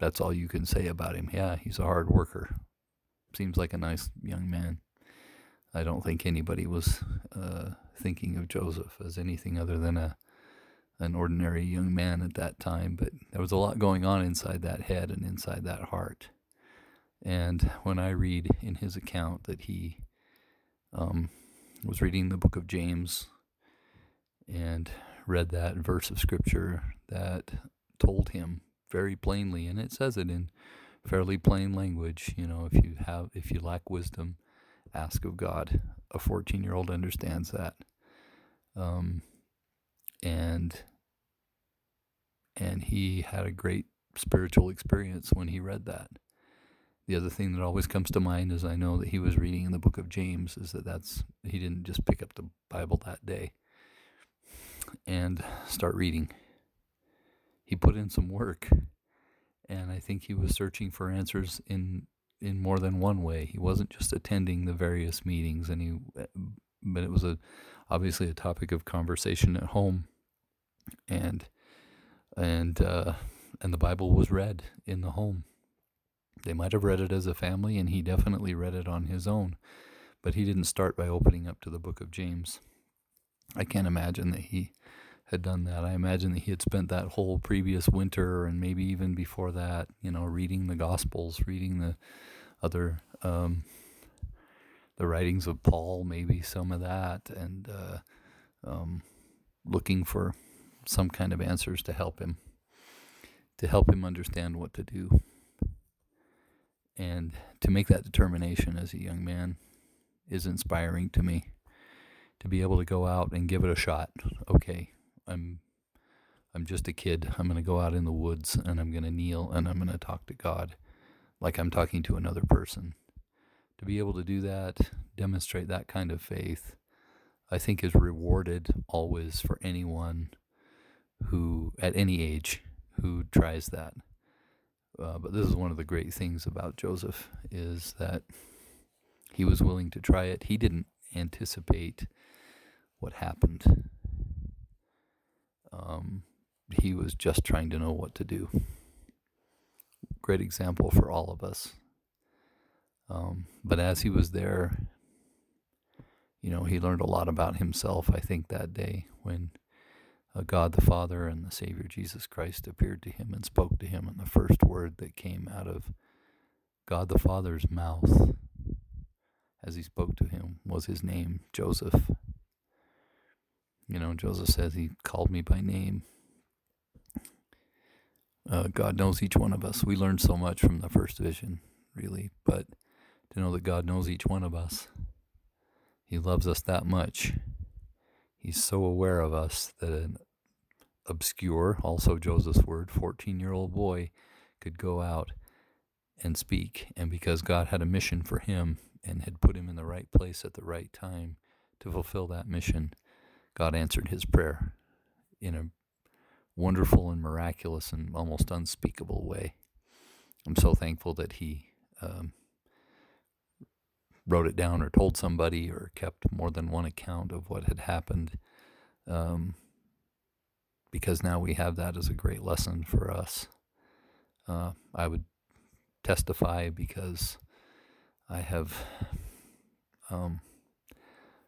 That's all you can say about him. Yeah, he's a hard worker. Seems like a nice young man. I don't think anybody was uh, thinking of Joseph as anything other than a an ordinary young man at that time. But there was a lot going on inside that head and inside that heart. And when I read in his account that he um, was reading the book of James and read that verse of scripture that told him very plainly, and it says it in fairly plain language, you know, if you have if you lack wisdom, ask of God. A 14 year old understands that. Um, and and he had a great spiritual experience when he read that the other thing that always comes to mind is I know that he was reading in the book of James is that that's he didn't just pick up the Bible that day and start reading. He put in some work and I think he was searching for answers in in more than one way. He wasn't just attending the various meetings and he but it was a obviously a topic of conversation at home and and uh, and the Bible was read in the home they might have read it as a family, and he definitely read it on his own, but he didn't start by opening up to the book of James. I can't imagine that he had done that. I imagine that he had spent that whole previous winter and maybe even before that, you know, reading the Gospels, reading the other, um, the writings of Paul, maybe some of that, and uh, um, looking for some kind of answers to help him, to help him understand what to do. And to make that determination as a young man is inspiring to me. To be able to go out and give it a shot. Okay, I'm I'm just a kid. I'm going to go out in the woods and I'm going to kneel and I'm going to talk to God like I'm talking to another person. To be able to do that, demonstrate that kind of faith, I think is rewarded always for anyone who, at any age, who tries that. Uh, but this is one of the great things about Joseph is that he was willing to try it. He didn't anticipate what happened. Um, he was just trying to know what to do. Great example for all of us. Um, but as he was there, you know, he learned a lot about himself, I think, that day when uh, God the Father and the Savior Jesus Christ appeared to him and spoke to him. And the first word that came out of God the Father's mouth as he spoke to him was his name, Joseph. You know, Joseph says he called me by name. Uh, God knows each one of us. We learned so much from the first vision, really, but to know that God knows each one of us, He loves us that much. He's so aware of us that an obscure, also Joseph's word, 14 year old boy could go out and speak. And because God had a mission for him and had put him in the right place at the right time to fulfill that mission, God answered his prayer in a wonderful and miraculous and almost unspeakable way. I'm so thankful that he um, wrote it down or told somebody or kept more than one account of what had happened. Um, because now we have that as a great lesson for us. Uh, I would testify because I have um,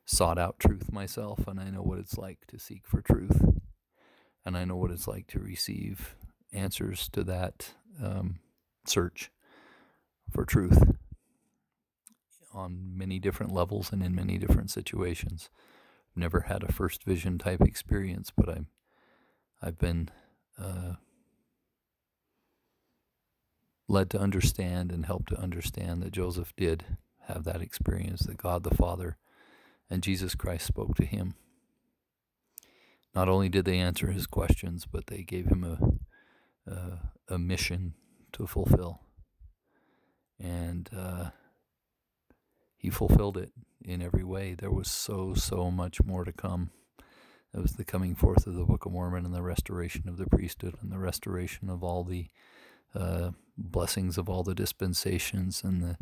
sought out truth myself, and I know what it's like to seek for truth, and I know what it's like to receive answers to that um, search for truth on many different levels and in many different situations. Never had a first vision type experience, but I'm I've been uh, led to understand and helped to understand that Joseph did have that experience, that God the Father and Jesus Christ spoke to him. Not only did they answer his questions, but they gave him a, a, a mission to fulfill. And uh, he fulfilled it in every way. There was so, so much more to come. It was the coming forth of the Book of Mormon and the restoration of the priesthood and the restoration of all the uh, blessings of all the dispensations and the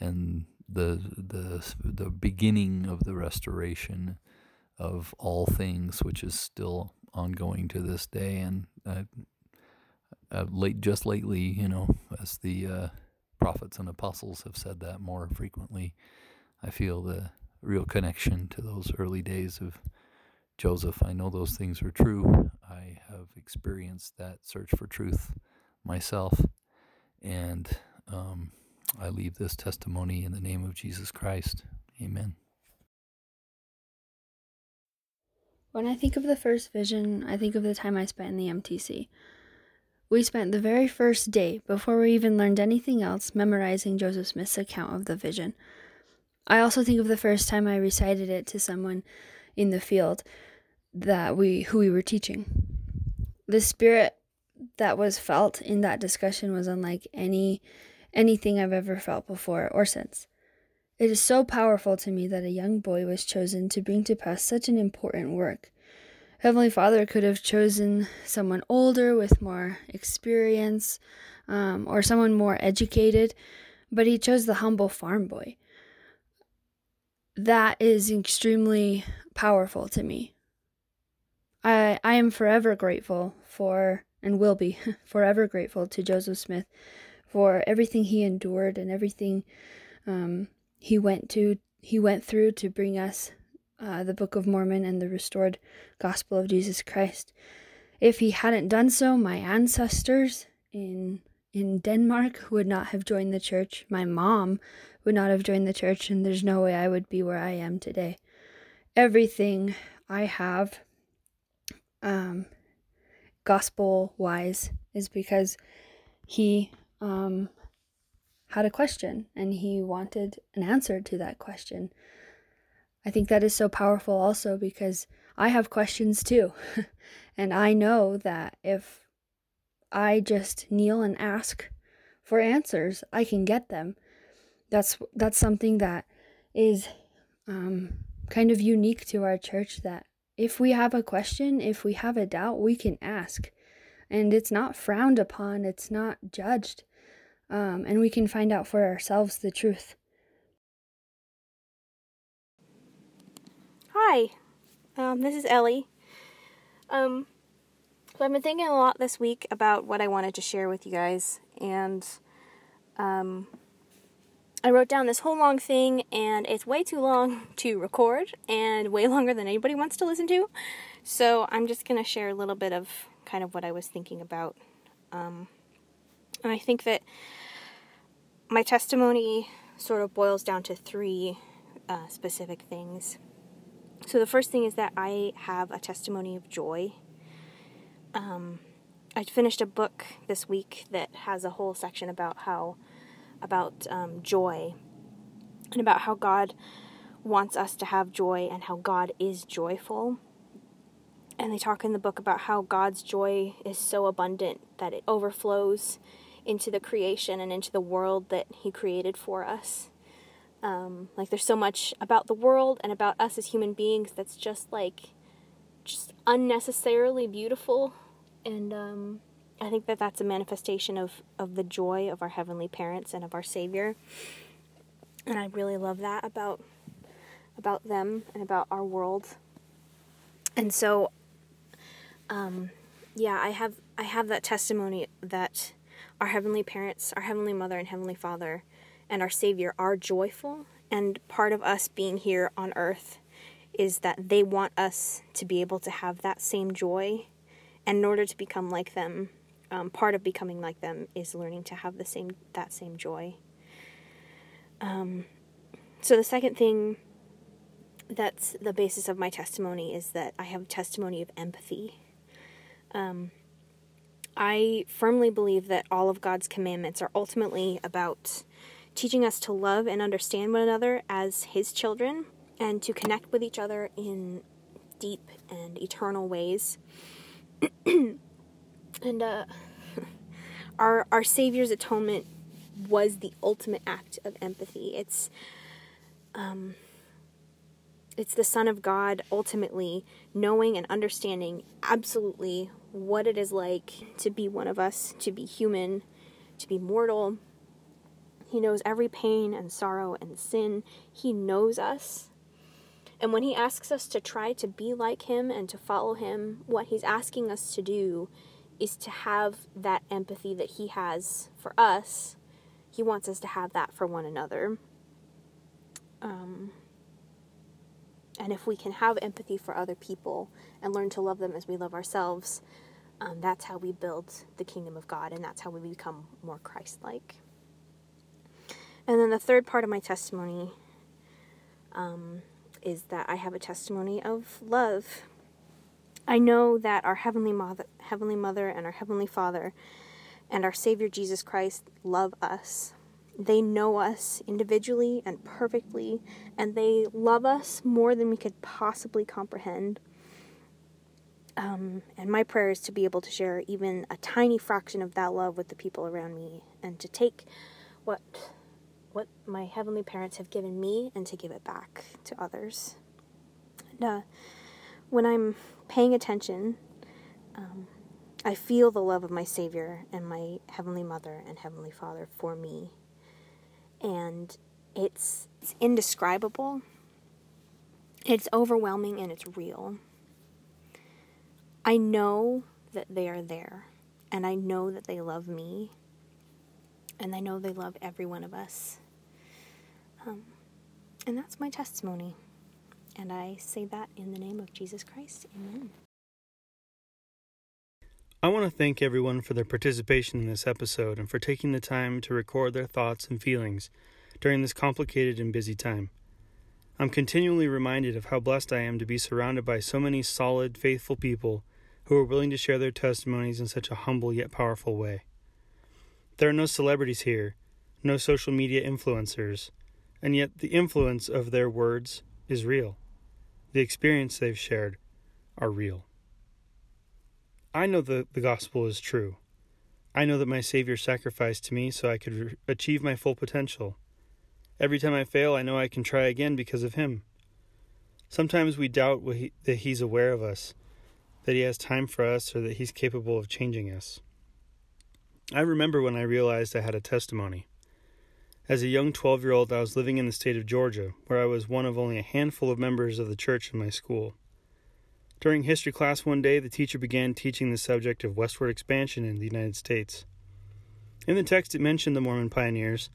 and the the the beginning of the restoration of all things, which is still ongoing to this day. And uh, uh, late just lately, you know, as the uh, prophets and apostles have said that more frequently, I feel the real connection to those early days of Joseph. I know those things are true. I have experienced that search for truth myself. And um, I leave this testimony in the name of Jesus Christ. Amen. When I think of the first vision, I think of the time I spent in the MTC. We spent the very first day, before we even learned anything else, memorizing Joseph Smith's account of the vision. I also think of the first time I recited it to someone in the field that we who we were teaching. The spirit that was felt in that discussion was unlike any anything I've ever felt before or since. It is so powerful to me that a young boy was chosen to bring to pass such an important work. Heavenly Father could have chosen someone older with more experience um, or someone more educated, but He chose the humble farm boy. That is extremely powerful to me. I I am forever grateful for and will be forever grateful to Joseph Smith for everything he endured and everything um, he went to he went through to bring us uh, the Book of Mormon and the restored gospel of Jesus Christ. If he hadn't done so, my ancestors in in Denmark would not have joined the church. My mom would not have joined the church, and there's no way I would be where I am today. Everything I have um, gospel wise is because he um, had a question and he wanted an answer to that question. I think that is so powerful also because I have questions too. and I know that if I just kneel and ask for answers, I can get them. That's that's something that is um, kind of unique to our church that if we have a question, if we have a doubt, we can ask. And it's not frowned upon, it's not judged. Um, and we can find out for ourselves the truth. Hi, um, this is Ellie. Um, so I've been thinking a lot this week about what I wanted to share with you guys, and um, I wrote down this whole long thing, and it's way too long to record, and way longer than anybody wants to listen to. So I'm just gonna share a little bit of kind of what I was thinking about, um, and I think that my testimony sort of boils down to three uh, specific things. So the first thing is that I have a testimony of joy. Um, I finished a book this week that has a whole section about how about um, joy and about how God wants us to have joy and how God is joyful. And they talk in the book about how God's joy is so abundant that it overflows into the creation and into the world that He created for us. Um, like there's so much about the world and about us as human beings that's just like just unnecessarily beautiful and um, I think that that's a manifestation of, of the joy of our heavenly parents and of our Savior. And I really love that about about them and about our world. And so, um, yeah, I have I have that testimony that our heavenly parents, our heavenly mother and heavenly father, and our Savior are joyful. And part of us being here on earth is that they want us to be able to have that same joy. And in order to become like them, um, part of becoming like them is learning to have the same that same joy. Um, so the second thing that's the basis of my testimony is that I have testimony of empathy. Um, I firmly believe that all of God's commandments are ultimately about teaching us to love and understand one another as His children and to connect with each other in deep and eternal ways. and uh, our our Savior's atonement was the ultimate act of empathy. It's um, it's the Son of God ultimately knowing and understanding absolutely what it is like to be one of us, to be human, to be mortal. He knows every pain and sorrow and sin. He knows us. And when he asks us to try to be like him and to follow him, what he's asking us to do is to have that empathy that he has for us. He wants us to have that for one another. Um, and if we can have empathy for other people and learn to love them as we love ourselves, um, that's how we build the kingdom of God and that's how we become more Christ like. And then the third part of my testimony um, is that I have a testimony of love. I know that our heavenly mother, heavenly mother and our heavenly father and our savior Jesus Christ love us. They know us individually and perfectly and they love us more than we could possibly comprehend. Um, and my prayer is to be able to share even a tiny fraction of that love with the people around me and to take what what my heavenly parents have given me and to give it back to others. And uh, when I'm paying attention, um, I feel the love of my Savior and my Heavenly Mother and Heavenly Father for me. And it's, it's indescribable, it's overwhelming, and it's real. I know that they are there, and I know that they love me, and I know they love every one of us. Um, and that's my testimony. And I say that in the name of Jesus Christ. Amen. I want to thank everyone for their participation in this episode and for taking the time to record their thoughts and feelings during this complicated and busy time. I'm continually reminded of how blessed I am to be surrounded by so many solid, faithful people who are willing to share their testimonies in such a humble yet powerful way. There are no celebrities here, no social media influencers, and yet the influence of their words is real. The experience they've shared are real. I know that the gospel is true. I know that my Savior sacrificed to me so I could re- achieve my full potential. Every time I fail, I know I can try again because of Him. Sometimes we doubt he, that He's aware of us, that He has time for us, or that He's capable of changing us. I remember when I realized I had a testimony. As a young 12 year old, I was living in the state of Georgia, where I was one of only a handful of members of the church in my school. During history class one day, the teacher began teaching the subject of westward expansion in the United States. In the text, it mentioned the Mormon pioneers,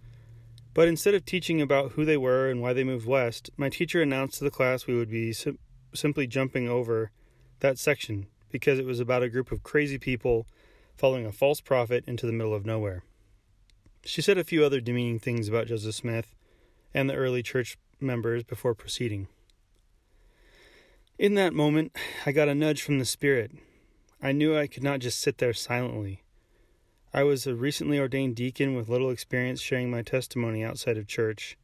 but instead of teaching about who they were and why they moved west, my teacher announced to the class we would be sim- simply jumping over that section because it was about a group of crazy people following a false prophet into the middle of nowhere. She said a few other demeaning things about Joseph Smith and the early church members before proceeding. In that moment, I got a nudge from the Spirit. I knew I could not just sit there silently. I was a recently ordained deacon with little experience sharing my testimony outside of church.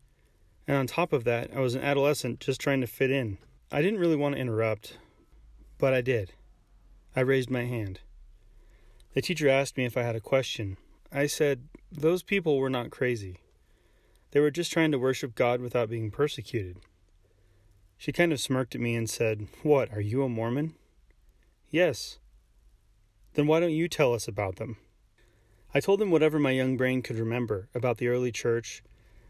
And on top of that, I was an adolescent just trying to fit in. I didn't really want to interrupt, but I did. I raised my hand. The teacher asked me if I had a question. I said, Those people were not crazy. They were just trying to worship God without being persecuted. She kind of smirked at me and said, What, are you a Mormon? Yes. Then why don't you tell us about them? I told them whatever my young brain could remember about the early church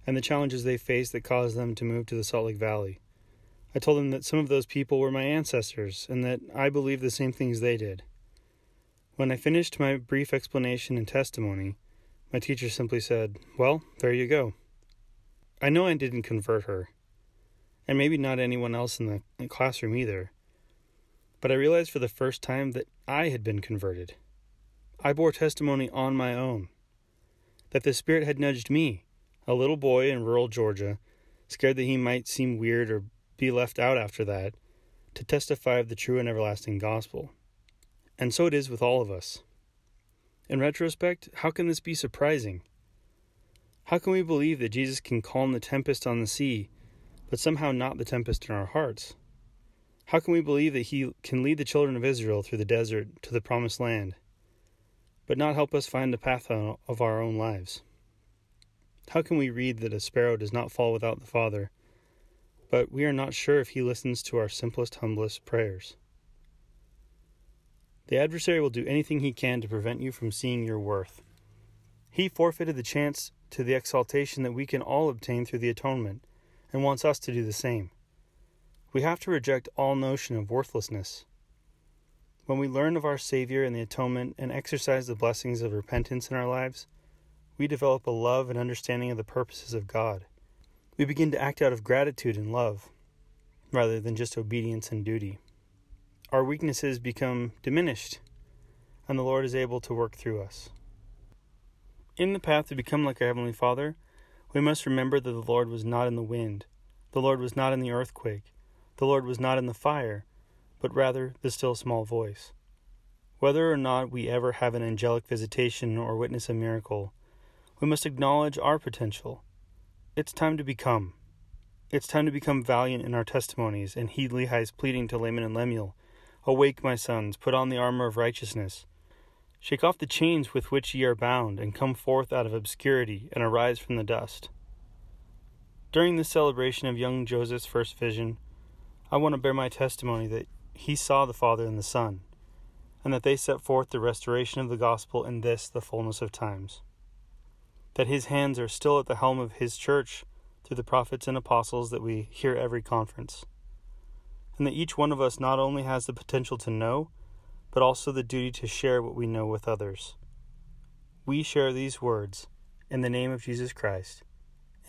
and the challenges they faced that caused them to move to the Salt Lake Valley. I told them that some of those people were my ancestors and that I believed the same things they did. When I finished my brief explanation and testimony, my teacher simply said, Well, there you go. I know I didn't convert her, and maybe not anyone else in the classroom either, but I realized for the first time that I had been converted. I bore testimony on my own, that the Spirit had nudged me, a little boy in rural Georgia, scared that he might seem weird or be left out after that, to testify of the true and everlasting gospel. And so it is with all of us. In retrospect, how can this be surprising? How can we believe that Jesus can calm the tempest on the sea, but somehow not the tempest in our hearts? How can we believe that He can lead the children of Israel through the desert to the promised land, but not help us find the path of our own lives? How can we read that a sparrow does not fall without the Father, but we are not sure if He listens to our simplest, humblest prayers? The adversary will do anything he can to prevent you from seeing your worth. He forfeited the chance to the exaltation that we can all obtain through the atonement and wants us to do the same. We have to reject all notion of worthlessness. When we learn of our Savior and the atonement and exercise the blessings of repentance in our lives, we develop a love and understanding of the purposes of God. We begin to act out of gratitude and love, rather than just obedience and duty our weaknesses become diminished, and the Lord is able to work through us. In the path to become like our Heavenly Father, we must remember that the Lord was not in the wind, the Lord was not in the earthquake, the Lord was not in the fire, but rather the still small voice. Whether or not we ever have an angelic visitation or witness a miracle, we must acknowledge our potential. It's time to become. It's time to become valiant in our testimonies and heed Lehi's pleading to Laman and Lemuel Awake, my sons, put on the armor of righteousness. Shake off the chains with which ye are bound, and come forth out of obscurity, and arise from the dust. During this celebration of young Joseph's first vision, I want to bear my testimony that he saw the Father and the Son, and that they set forth the restoration of the gospel in this, the fullness of times. That his hands are still at the helm of his church through the prophets and apostles that we hear every conference and that each one of us not only has the potential to know, but also the duty to share what we know with others. We share these words in the name of Jesus Christ.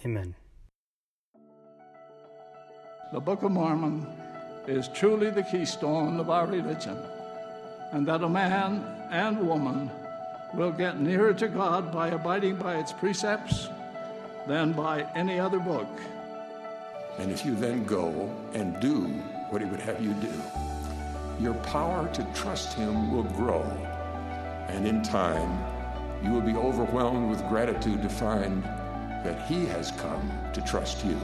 Amen. The Book of Mormon is truly the keystone of our religion, and that a man and woman will get nearer to God by abiding by its precepts than by any other book. And if you then go and do what He would have you do. Your power to trust Him will grow, and in time, you will be overwhelmed with gratitude to find that He has come to trust you.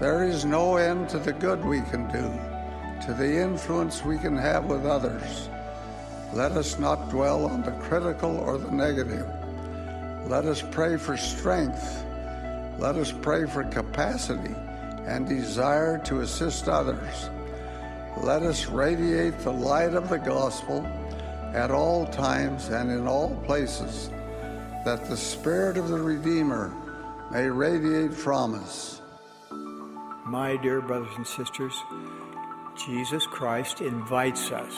There is no end to the good we can do, to the influence we can have with others. Let us not dwell on the critical or the negative. Let us pray for strength. Let us pray for capacity and desire to assist others. Let us radiate the light of the gospel at all times and in all places, that the Spirit of the Redeemer may radiate from us. My dear brothers and sisters, Jesus Christ invites us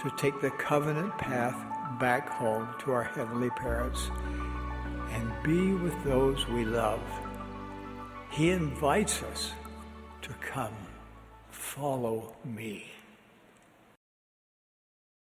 to take the covenant path back home to our heavenly parents and be with those we love. He invites us to come, follow me.